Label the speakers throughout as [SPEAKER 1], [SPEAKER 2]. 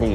[SPEAKER 1] ที่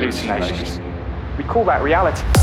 [SPEAKER 1] hallucinations, we call that reality.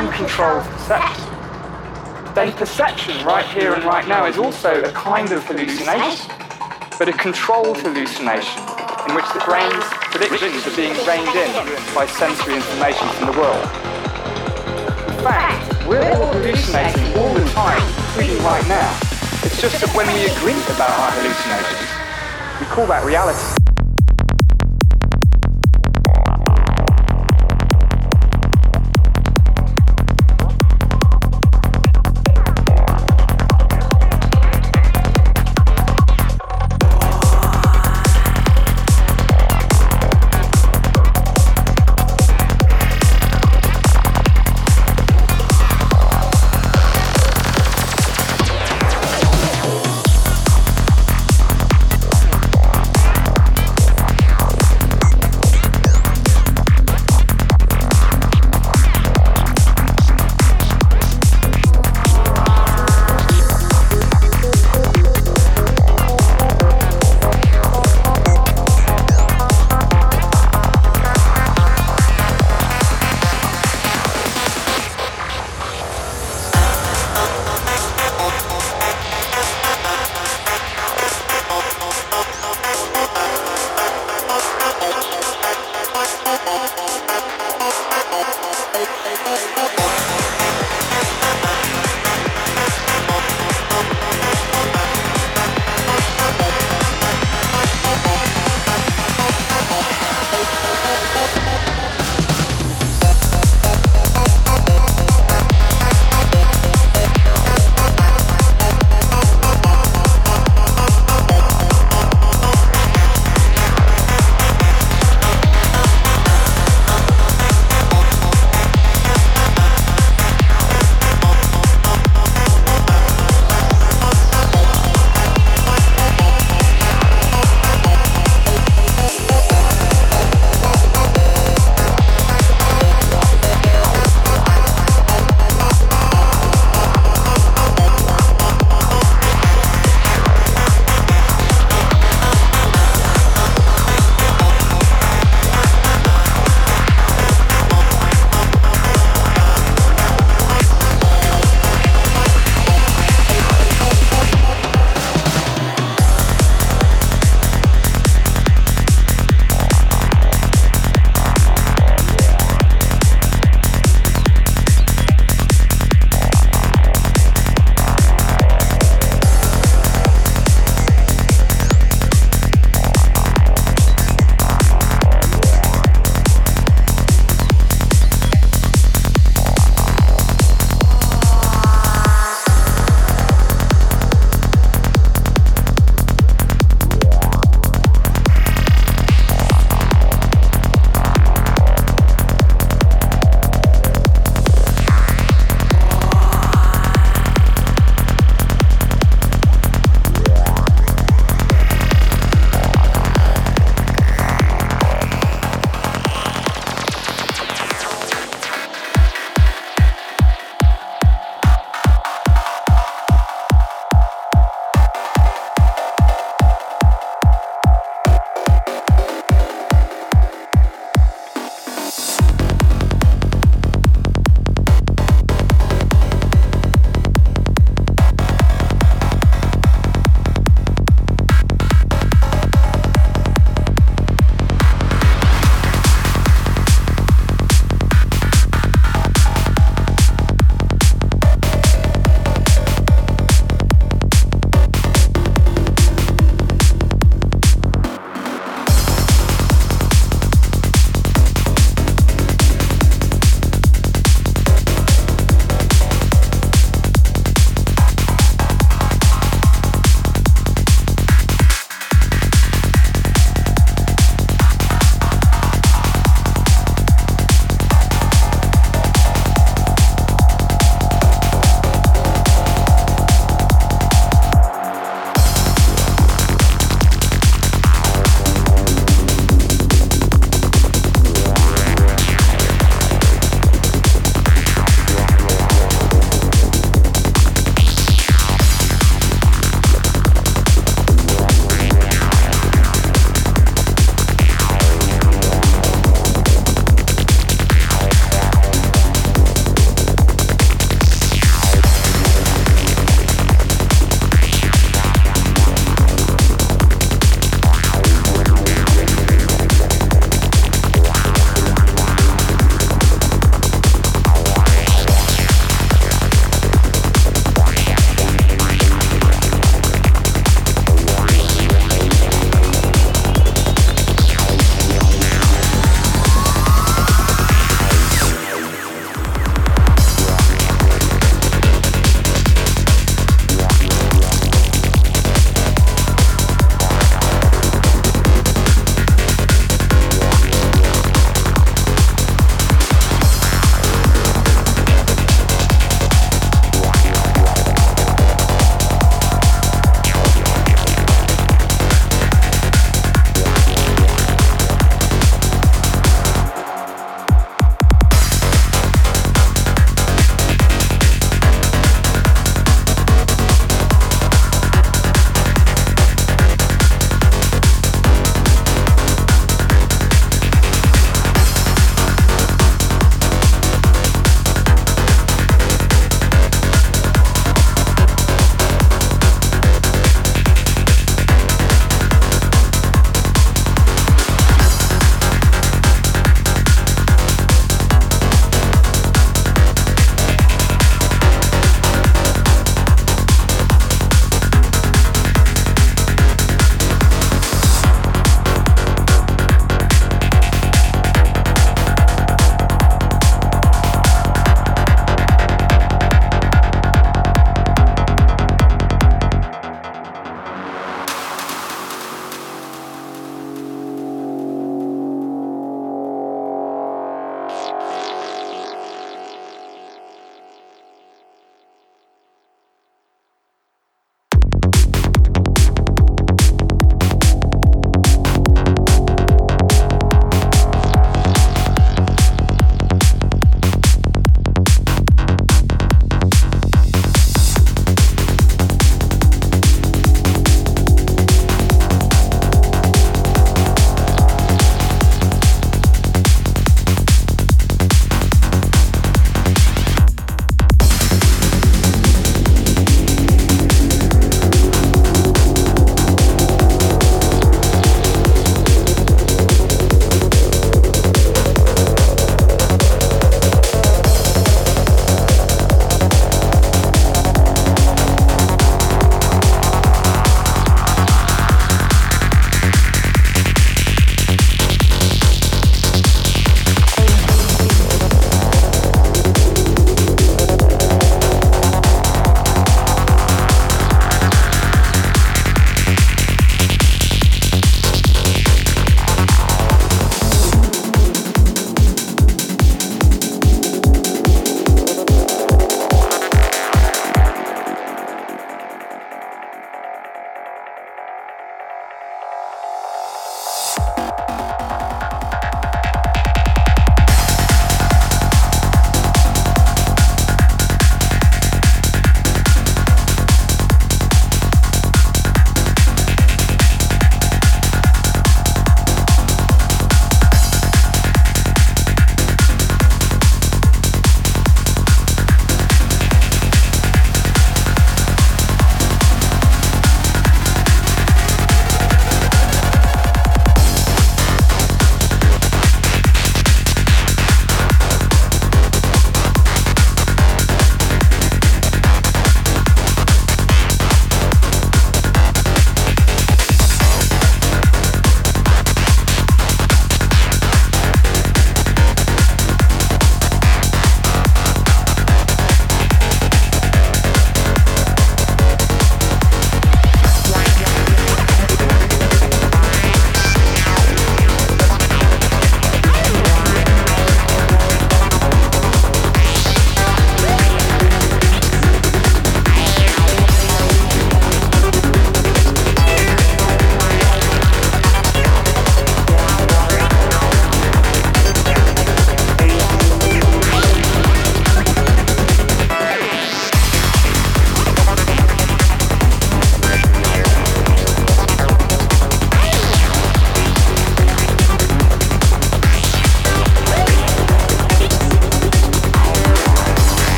[SPEAKER 1] Uncontrolled perception. Then perception right here and right now is also a kind of hallucination, but a controlled hallucination in which the brain's predictions are being reined in by sensory information from the world. In fact, we're all hallucinating all the time, including right now. It's just that when we agree about our hallucinations, we call that reality.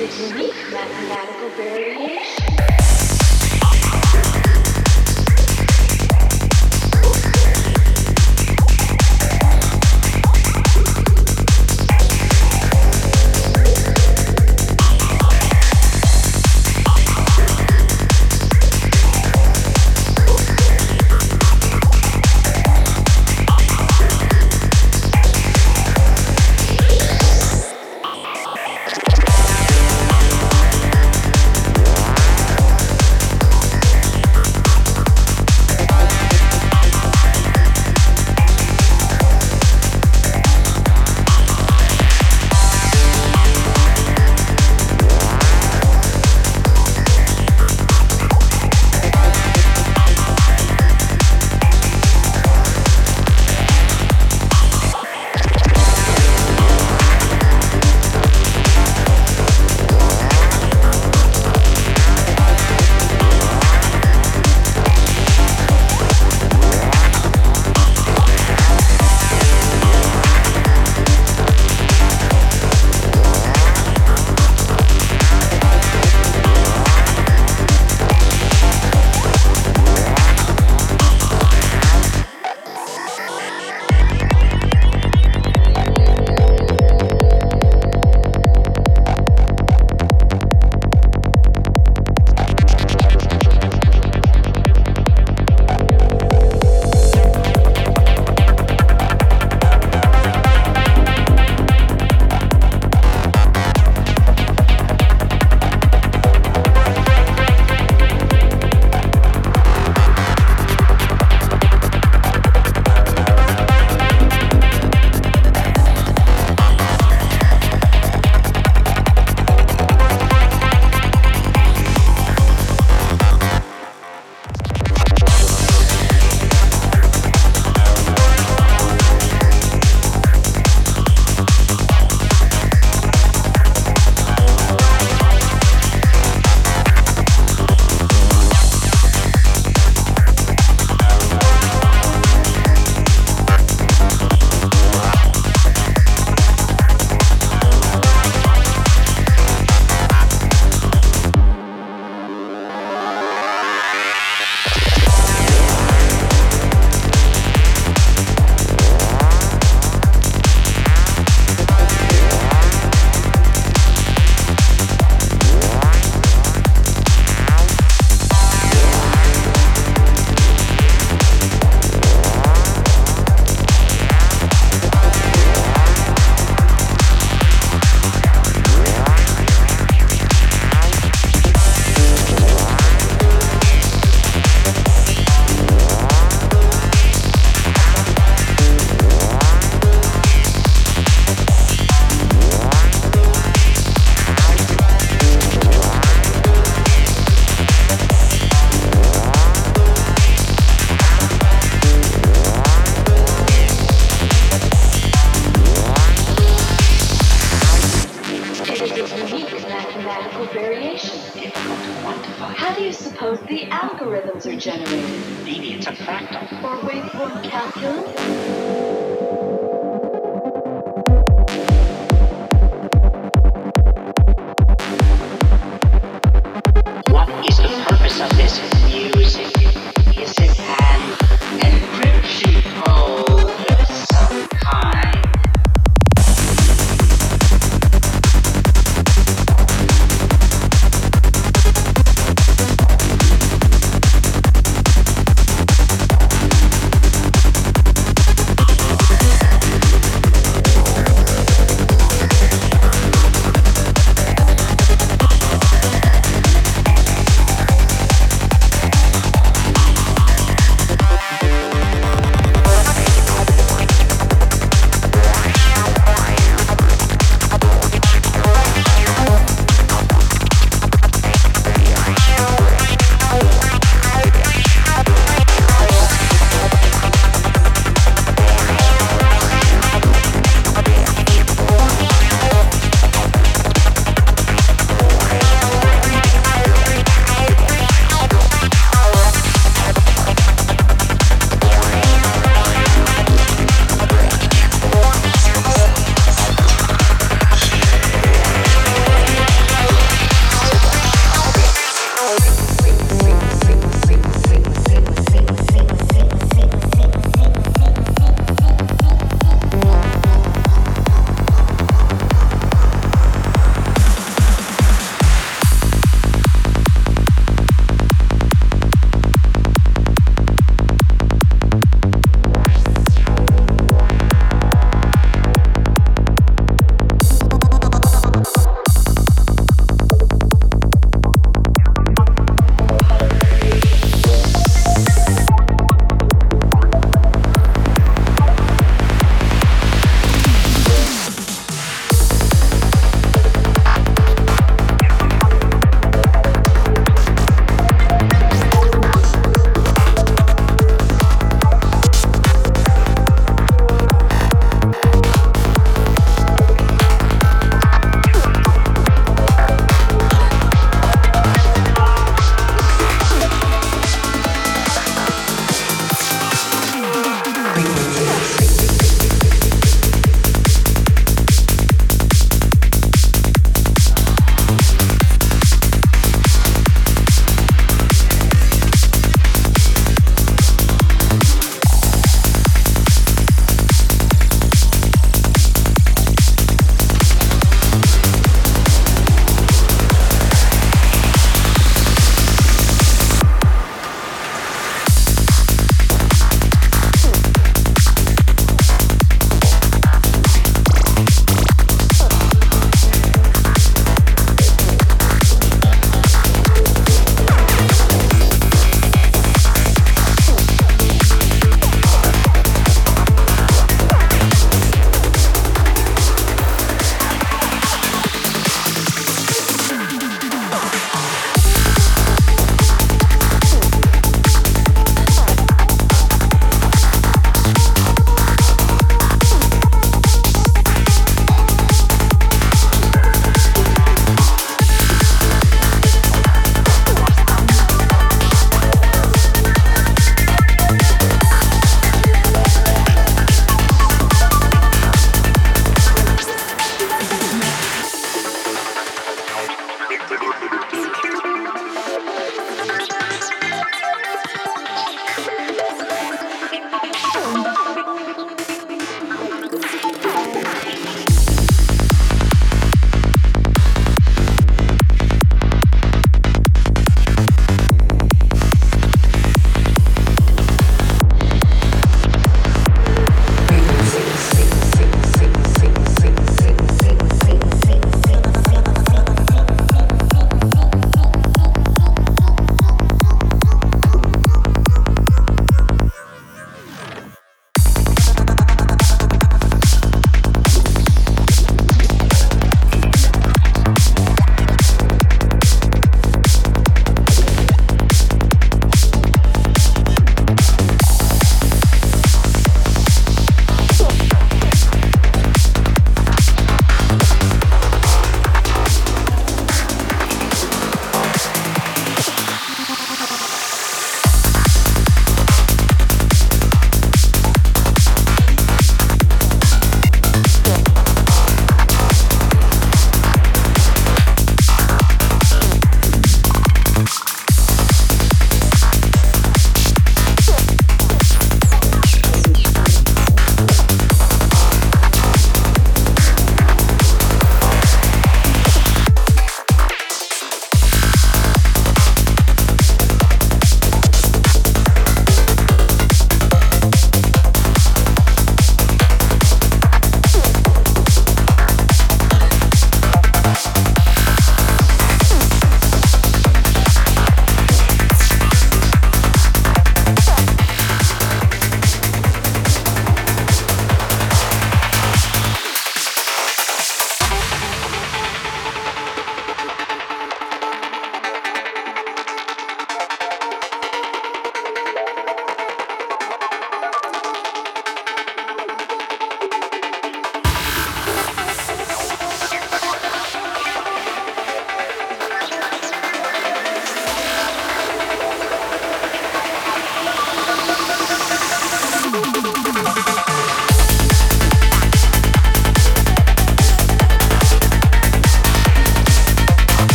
[SPEAKER 2] a
[SPEAKER 3] unique mathematical variation.